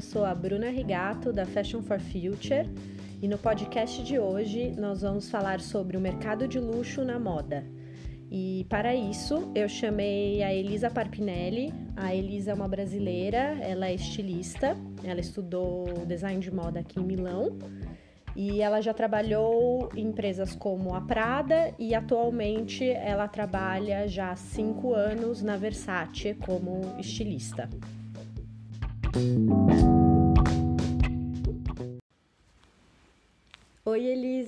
eu sou a Bruna Rigato da Fashion for Future e no podcast de hoje nós vamos falar sobre o mercado de luxo na moda. E para isso eu chamei a Elisa Parpinelli. A Elisa é uma brasileira, ela é estilista, ela estudou design de moda aqui em Milão e ela já trabalhou em empresas como a Prada e atualmente ela trabalha já há cinco anos na Versace como estilista.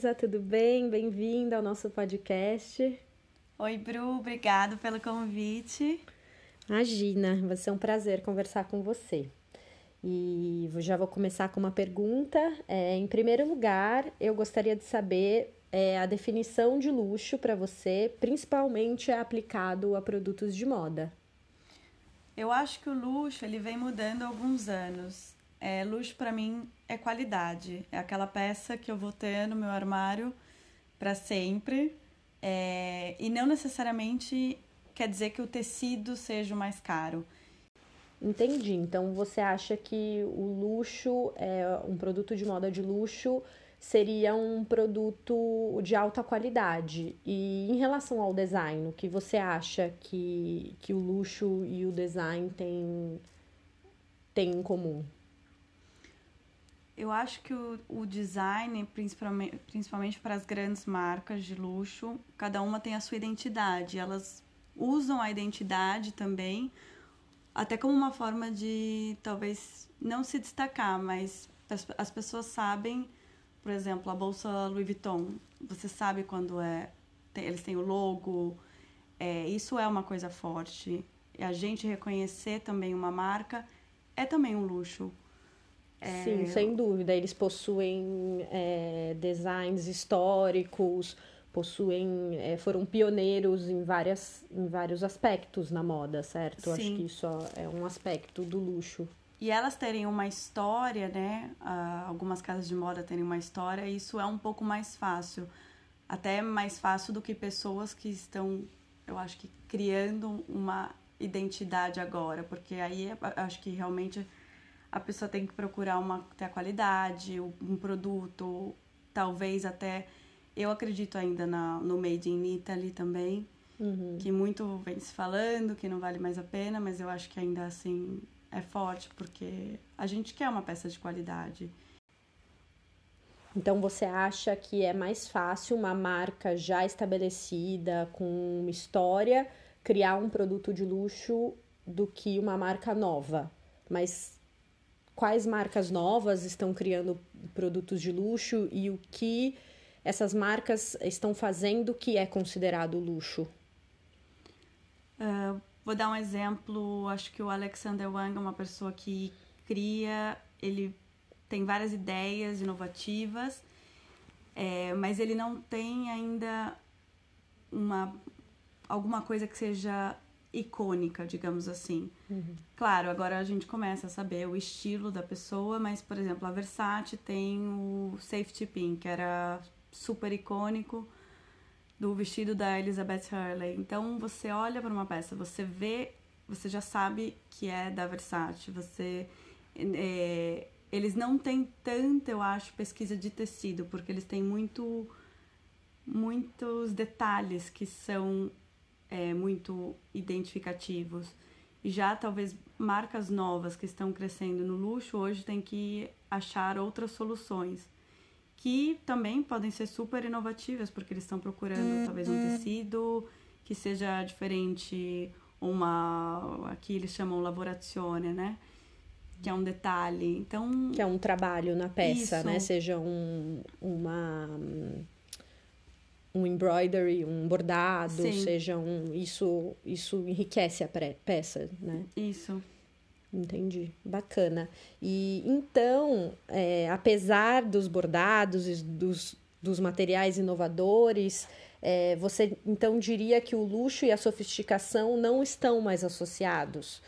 Tudo bem? Bem-vinda ao nosso podcast. Oi, Bru, obrigado pelo convite. Imagina, vai ser um prazer conversar com você. E já vou começar com uma pergunta. É, em primeiro lugar, eu gostaria de saber é, a definição de luxo para você, principalmente é aplicado a produtos de moda. Eu acho que o luxo ele vem mudando há alguns anos. É, luxo para mim é qualidade, é aquela peça que eu vou ter no meu armário para sempre. É, e não necessariamente quer dizer que o tecido seja o mais caro. Entendi. Então você acha que o luxo, é um produto de moda de luxo, seria um produto de alta qualidade. E em relação ao design, o que você acha que, que o luxo e o design têm, têm em comum? Eu acho que o, o design, principalmente, principalmente para as grandes marcas de luxo, cada uma tem a sua identidade. Elas usam a identidade também, até como uma forma de talvez não se destacar, mas as, as pessoas sabem por exemplo, a bolsa Louis Vuitton, você sabe quando é. Tem, eles têm o logo, é, isso é uma coisa forte. E a gente reconhecer também uma marca é também um luxo. É... Sim, sem dúvida. Eles possuem é, designs históricos, possuem, é, foram pioneiros em, várias, em vários aspectos na moda, certo? Sim. Acho que isso é um aspecto do luxo. E elas terem uma história, né? Uh, algumas casas de moda terem uma história, isso é um pouco mais fácil. Até mais fácil do que pessoas que estão, eu acho que, criando uma identidade agora. Porque aí acho que realmente a pessoa tem que procurar uma, ter a qualidade, um produto, talvez até. Eu acredito ainda na, no Made in Italy também, uhum. que muito vem se falando, que não vale mais a pena, mas eu acho que ainda assim é forte, porque a gente quer uma peça de qualidade. Então você acha que é mais fácil uma marca já estabelecida, com uma história, criar um produto de luxo do que uma marca nova? Mas quais marcas novas estão criando produtos de luxo e o que essas marcas estão fazendo que é considerado luxo? Uh, Vou dar um exemplo, acho que o Alexander Wang é uma pessoa que cria, ele tem várias ideias inovativas, é, mas ele não tem ainda uma alguma coisa que seja icônica, digamos assim. Uhum. Claro, agora a gente começa a saber o estilo da pessoa, mas, por exemplo, a Versace tem o Safety Pin, que era super icônico, do vestido da Elizabeth Hurley. Então você olha para uma peça, você vê, você já sabe que é da Versace. Você é, eles não têm tanta, eu acho, pesquisa de tecido, porque eles têm muito muitos detalhes que são é, muito identificativos. E já talvez marcas novas que estão crescendo no luxo hoje têm que achar outras soluções que também podem ser super inovativas, porque eles estão procurando uhum. talvez um tecido que seja diferente, uma. Aqui eles chamam lavorazione, né? Que é um detalhe. Então. Que é um trabalho na peça, isso. né? Seja um, uma. Um embroidery, um bordado, Sim. seja um. Isso, isso enriquece a peça, né? Isso. Entendi, bacana. E então, é, apesar dos bordados e dos, dos materiais inovadores, é, você então diria que o luxo e a sofisticação não estão mais associados?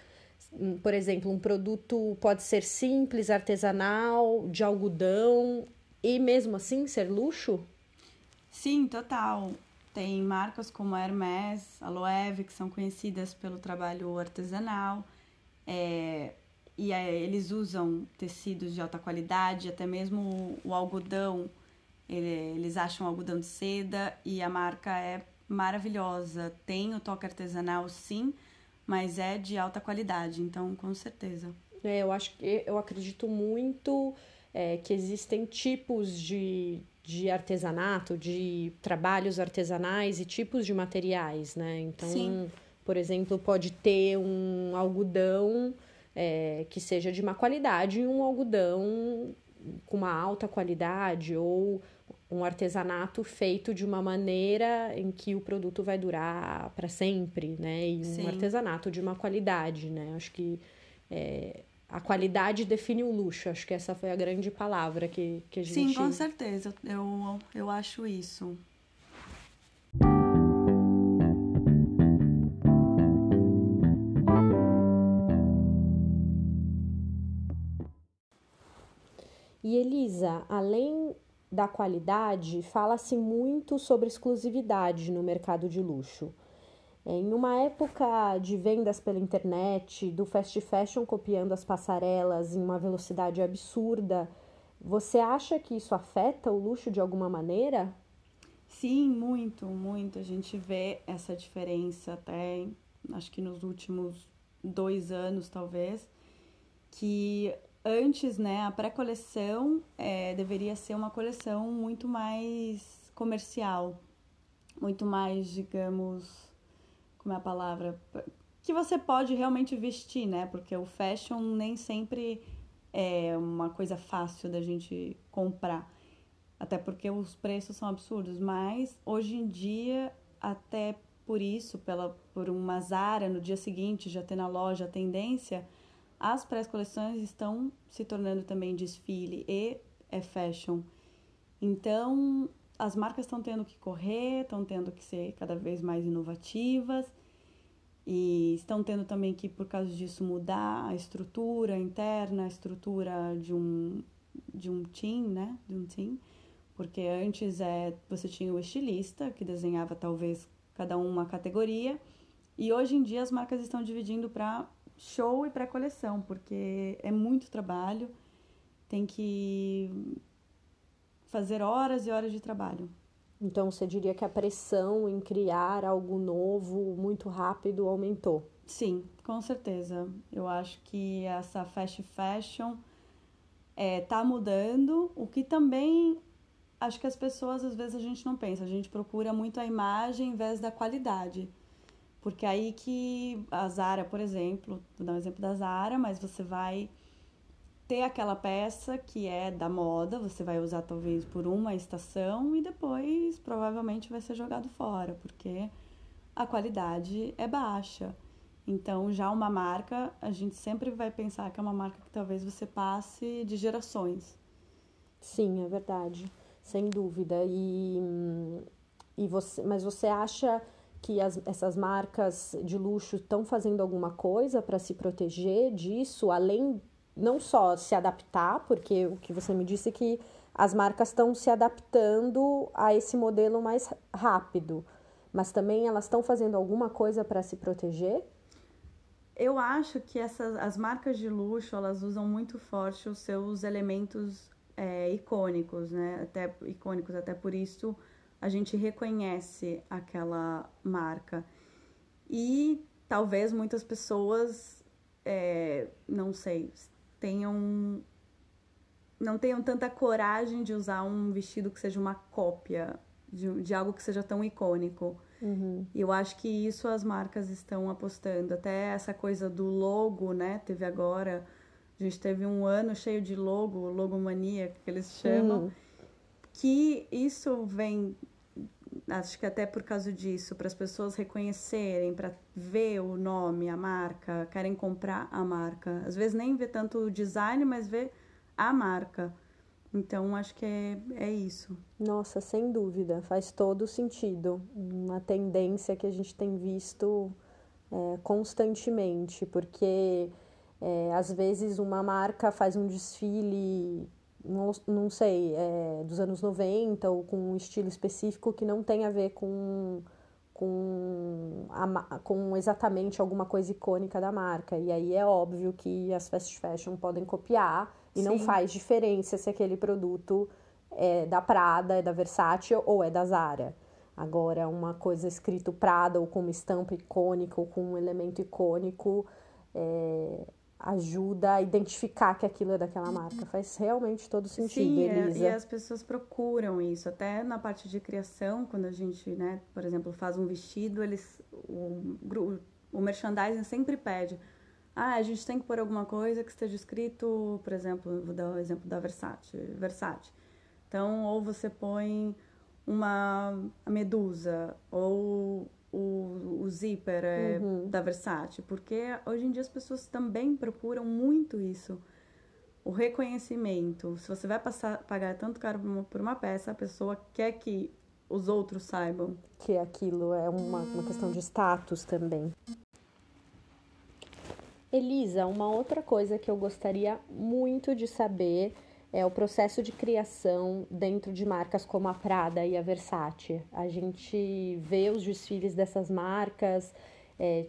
Hum, por exemplo, um produto pode ser simples, artesanal, de algodão e mesmo assim ser luxo? Sim, total. Tem marcas como a Hermès, a Loewe, que são conhecidas pelo trabalho artesanal é, e é, eles usam tecidos de alta qualidade, até mesmo o, o algodão, ele, eles acham algodão de seda e a marca é maravilhosa. Tem o toque artesanal, sim, mas é de alta qualidade, então com certeza. É, eu acho que eu acredito muito é, que existem tipos de, de artesanato, de trabalhos artesanais e tipos de materiais, né? Então, Sim. por exemplo, pode ter um algodão é, que seja de má qualidade e um algodão com uma alta qualidade ou um artesanato feito de uma maneira em que o produto vai durar para sempre, né? E um Sim. artesanato de uma qualidade, né? Acho que é, a qualidade define o luxo. Acho que essa foi a grande palavra que, que a gente... Sim, com certeza. Eu, eu acho isso. E Elisa, além da qualidade, fala-se muito sobre exclusividade no mercado de luxo. Em uma época de vendas pela internet, do fast fashion copiando as passarelas em uma velocidade absurda, você acha que isso afeta o luxo de alguma maneira? Sim, muito, muito. A gente vê essa diferença até, acho que nos últimos dois anos, talvez, que antes, né, a pré-coleção é, deveria ser uma coleção muito mais comercial, muito mais, digamos, como é a palavra, que você pode realmente vestir, né? Porque o fashion nem sempre é uma coisa fácil da gente comprar. Até porque os preços são absurdos, mas hoje em dia, até por isso, pela, por uma Zara no dia seguinte já ter na loja a tendência, as pré-coleções estão se tornando também desfile e é fashion. Então, as marcas estão tendo que correr, estão tendo que ser cada vez mais inovativas e estão tendo também que, por causa disso, mudar a estrutura interna, a estrutura de um, de um team, né? De um team. Porque antes é, você tinha o estilista, que desenhava talvez cada uma categoria, e hoje em dia as marcas estão dividindo para show e pré-coleção, porque é muito trabalho, tem que fazer horas e horas de trabalho. Então você diria que a pressão em criar algo novo muito rápido aumentou? Sim, com certeza. Eu acho que essa fast fashion é, tá mudando, o que também acho que as pessoas às vezes a gente não pensa, a gente procura muito a imagem em vez da qualidade. Porque aí que a Zara, por exemplo, vou dar um exemplo da Zara, mas você vai ter aquela peça que é da moda, você vai usar talvez por uma estação e depois provavelmente vai ser jogado fora, porque a qualidade é baixa. Então, já uma marca, a gente sempre vai pensar que é uma marca que talvez você passe de gerações. Sim, é verdade, sem dúvida. E, e você, mas você acha que as, essas marcas de luxo estão fazendo alguma coisa para se proteger disso, além não só se adaptar, porque o que você me disse é que as marcas estão se adaptando a esse modelo mais rápido, mas também elas estão fazendo alguma coisa para se proteger? Eu acho que essas, as marcas de luxo elas usam muito forte os seus elementos é, icônicos, né? Até icônicos, até por isso a gente reconhece aquela marca. E talvez muitas pessoas, é, não sei, tenham não tenham tanta coragem de usar um vestido que seja uma cópia de, de algo que seja tão icônico. Uhum. E eu acho que isso as marcas estão apostando. Até essa coisa do logo, né? Teve agora, a gente teve um ano cheio de logo, logomania, que eles chamam. Uhum. Que isso vem acho que até por causa disso, para as pessoas reconhecerem, para ver o nome, a marca, querem comprar a marca. Às vezes nem vê tanto o design, mas vê a marca. Então, acho que é, é isso. Nossa, sem dúvida, faz todo sentido. Uma tendência que a gente tem visto é, constantemente, porque é, às vezes uma marca faz um desfile não, não sei, é, dos anos 90 ou com um estilo específico que não tem a ver com, com a, com exatamente alguma coisa icônica da marca. E aí é óbvio que as fast fashion podem copiar e Sim. não faz diferença se aquele produto é da Prada, é da Versace ou é da Zara. Agora, uma coisa escrito Prada ou com uma estampa icônica ou com um elemento icônico é, ajuda a identificar que aquilo é daquela marca. Faz realmente todo sentido, Sim, Elisa. É, e as pessoas procuram isso. Até na parte de criação, quando a gente, né, por exemplo, faz um vestido, eles o, o merchandising sempre pede ah, a gente tem que pôr alguma coisa que esteja escrito, por exemplo, vou dar o exemplo da Versace, Versace. Então, ou você põe uma medusa, ou o, o zíper é, uhum. da Versace, porque hoje em dia as pessoas também procuram muito isso. O reconhecimento. Se você vai passar, pagar tanto caro por uma, por uma peça, a pessoa quer que os outros saibam. Que aquilo é uma, uma questão de status também. Elisa, uma outra coisa que eu gostaria muito de saber é o processo de criação dentro de marcas como a Prada e a Versace. A gente vê os desfiles dessas marcas, é,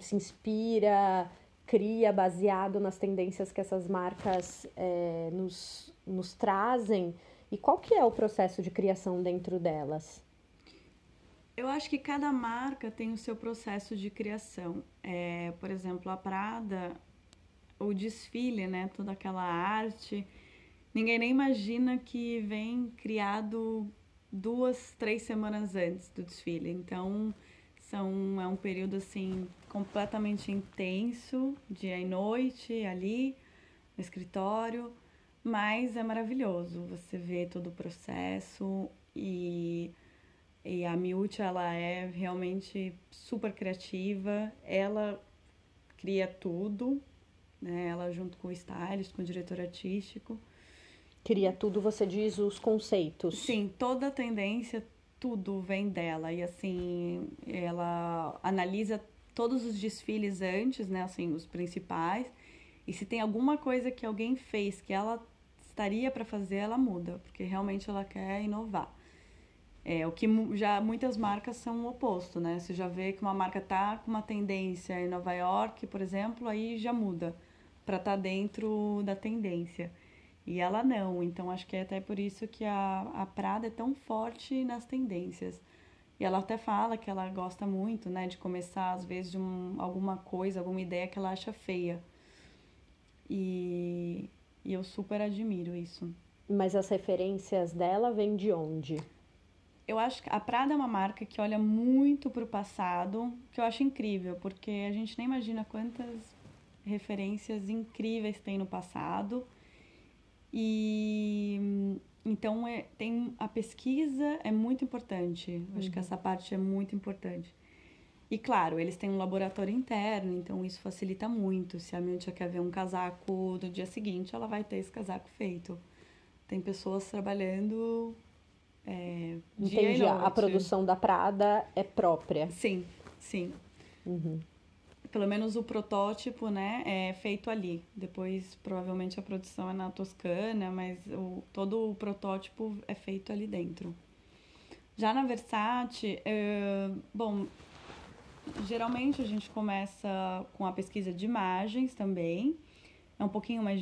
se inspira, cria baseado nas tendências que essas marcas é, nos, nos trazem. E qual que é o processo de criação dentro delas? Eu acho que cada marca tem o seu processo de criação. É, por exemplo, a Prada, o desfile, né, toda aquela arte ninguém nem imagina que vem criado duas, três semanas antes do desfile. Então, são, é um período assim completamente intenso, dia e noite ali no escritório, mas é maravilhoso. Você vê todo o processo e, e a Miúcha, ela é realmente super criativa. Ela cria tudo, né? Ela junto com o stylist, com o diretor artístico cria tudo, você diz os conceitos. Sim, toda tendência, tudo vem dela. E assim, ela analisa todos os desfiles antes, né? Assim, os principais. E se tem alguma coisa que alguém fez que ela estaria para fazer, ela muda, porque realmente ela quer inovar. É, o que já muitas marcas são o oposto, né? Você já vê que uma marca tá com uma tendência em Nova York, por exemplo, aí já muda para estar tá dentro da tendência. E ela não. Então acho que é até por isso que a, a Prada é tão forte nas tendências. E ela até fala que ela gosta muito, né, de começar às vezes de um, alguma coisa, alguma ideia que ela acha feia. E, e eu super admiro isso. Mas as referências dela vêm de onde? Eu acho que a Prada é uma marca que olha muito para o passado, que eu acho incrível, porque a gente nem imagina quantas referências incríveis tem no passado e então é, tem a pesquisa é muito importante. Uhum. Acho que uhum. essa parte é muito importante. E claro, eles têm um laboratório interno, então isso facilita muito. Se a Mintia quer ver um casaco no dia seguinte, ela vai ter esse casaco feito. Tem pessoas trabalhando é, Entendi. A produção da Prada é própria. Sim, sim. Uhum pelo menos o protótipo, né, é feito ali. Depois, provavelmente, a produção é na Toscana, mas o, todo o protótipo é feito ali dentro. Já na Versace, é, bom, geralmente a gente começa com a pesquisa de imagens também. É um pouquinho mais,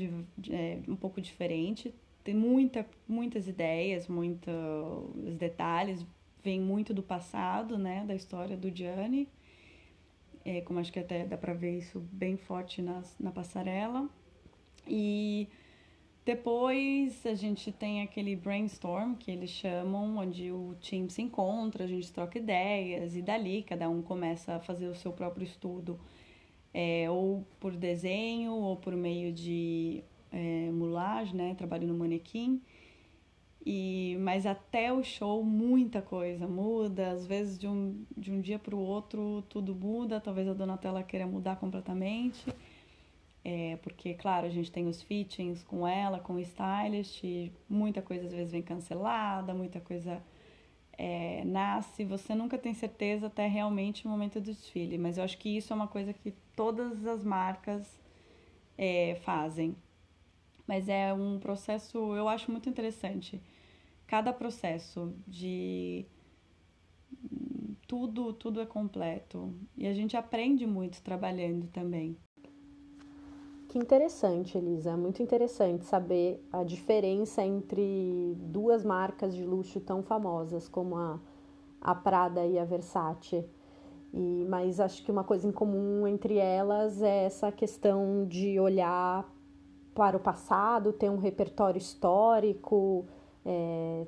é, um pouco diferente. Tem muita, muitas ideias, muitos detalhes. Vem muito do passado, né, da história do Gianni é, como acho que até dá para ver isso bem forte nas, na passarela. E depois a gente tem aquele brainstorm que eles chamam, onde o time se encontra, a gente troca ideias e dali cada um começa a fazer o seu próprio estudo, é, ou por desenho ou por meio de é, né, trabalho no manequim. E, mas até o show muita coisa muda, às vezes de um, de um dia para o outro tudo muda, talvez a Donatella queira mudar completamente. É, porque, claro, a gente tem os fittings com ela, com o stylist, muita coisa às vezes vem cancelada, muita coisa é, nasce, você nunca tem certeza até realmente o momento do desfile. Mas eu acho que isso é uma coisa que todas as marcas é, fazem. Mas é um processo, eu acho muito interessante cada processo de tudo, tudo é completo. E a gente aprende muito trabalhando também. Que interessante, Elisa. Muito interessante saber a diferença entre duas marcas de luxo tão famosas como a, a Prada e a Versace. E, mas acho que uma coisa em comum entre elas é essa questão de olhar para o passado, ter um repertório histórico é,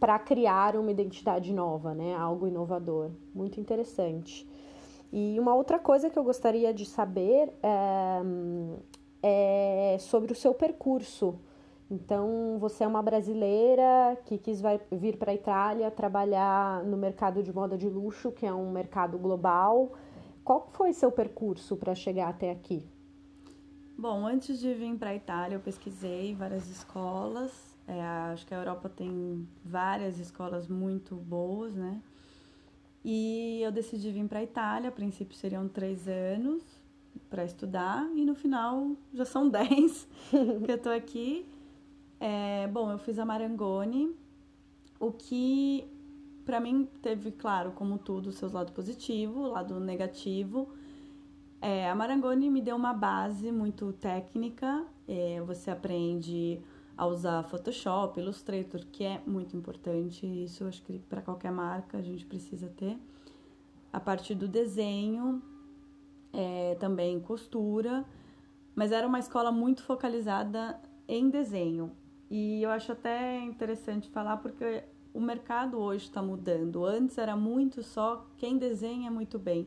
para criar uma identidade nova, né? algo inovador. Muito interessante. E uma outra coisa que eu gostaria de saber é, é sobre o seu percurso. Então, você é uma brasileira que quis vai, vir para a Itália trabalhar no mercado de moda de luxo, que é um mercado global. Qual foi seu percurso para chegar até aqui? Bom, antes de vir para a Itália, eu pesquisei várias escolas. É, acho que a Europa tem várias escolas muito boas, né? E eu decidi vir para a Itália. A princípio seriam três anos para estudar e no final já são dez que eu estou aqui. É, bom, eu fiz a Marangoni, o que para mim teve, claro, como tudo, seus lados positivos, lado negativo. É, a Marangoni me deu uma base muito técnica. É, você aprende a usar Photoshop, Illustrator, que é muito importante. Isso eu acho que para qualquer marca a gente precisa ter. A parte do desenho, é, também costura, mas era uma escola muito focalizada em desenho. E eu acho até interessante falar porque o mercado hoje está mudando. Antes era muito só quem desenha muito bem.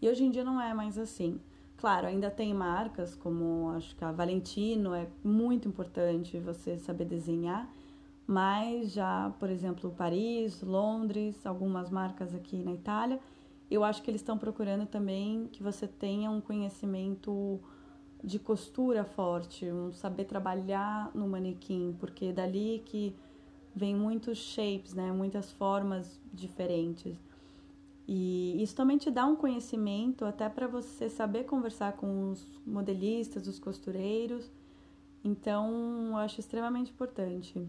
E hoje em dia não é mais assim. Claro, ainda tem marcas como acho que a Valentino é muito importante você saber desenhar, mas já, por exemplo, Paris, Londres, algumas marcas aqui na Itália, eu acho que eles estão procurando também que você tenha um conhecimento de costura forte, um saber trabalhar no manequim, porque é dali que vem muitos shapes, né, muitas formas diferentes. E isso também te dá um conhecimento até para você saber conversar com os modelistas, os costureiros. Então, eu acho extremamente importante.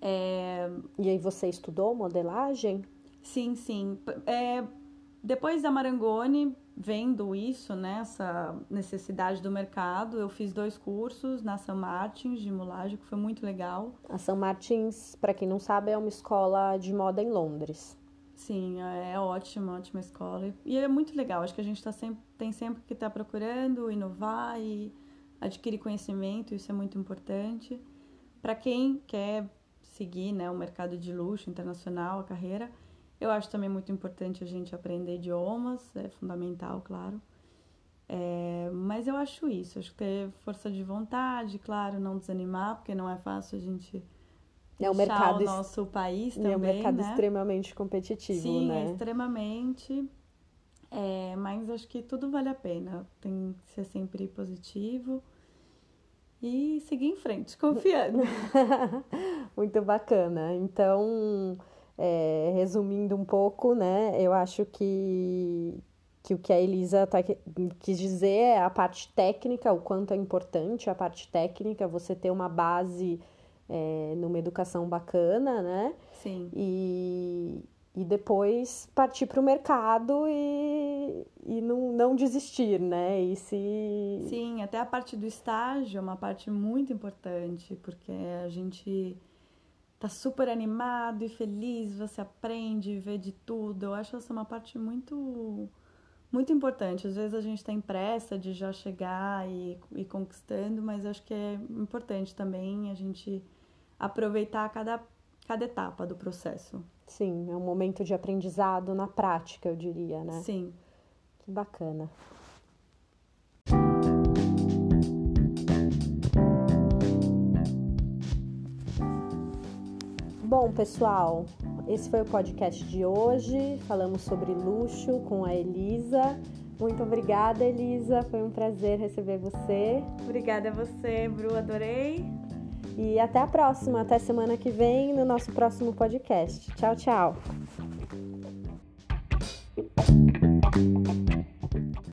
É... E aí você estudou modelagem? Sim, sim. É, depois da Marangoni, vendo isso, né, essa necessidade do mercado, eu fiz dois cursos na São Martins de modelagem, que foi muito legal. A São Martins, para quem não sabe, é uma escola de moda em Londres. Sim, é ótima, ótima escola. E é muito legal, acho que a gente tá sempre, tem sempre que estar tá procurando inovar e adquirir conhecimento, isso é muito importante. Para quem quer seguir né, o mercado de luxo internacional, a carreira, eu acho também muito importante a gente aprender idiomas, é fundamental, claro. É, mas eu acho isso, acho que ter força de vontade, claro, não desanimar, porque não é fácil a gente é o mercado o nosso país também, é um mercado né? extremamente competitivo, Sim, né? É extremamente. É, mas acho que tudo vale a pena. Tem que ser sempre positivo e seguir em frente, confiando. Muito bacana. Então, é, resumindo um pouco, né, eu acho que, que o que a Elisa tá, quis dizer é a parte técnica, o quanto é importante a parte técnica, você ter uma base é, numa educação bacana, né? Sim. E, e depois partir para o mercado e, e não, não desistir, né? E se... Sim, até a parte do estágio é uma parte muito importante, porque a gente tá super animado e feliz, você aprende, vê de tudo. Eu acho essa uma parte muito muito importante. Às vezes a gente tem pressa de já chegar e ir conquistando, mas acho que é importante também a gente aproveitar cada, cada etapa do processo. Sim, é um momento de aprendizado na prática, eu diria, né? Sim. Que bacana. Bom, pessoal, esse foi o podcast de hoje. Falamos sobre luxo com a Elisa. Muito obrigada, Elisa. Foi um prazer receber você. Obrigada a você, Bru. Adorei. E até a próxima, até semana que vem no nosso próximo podcast. Tchau, tchau.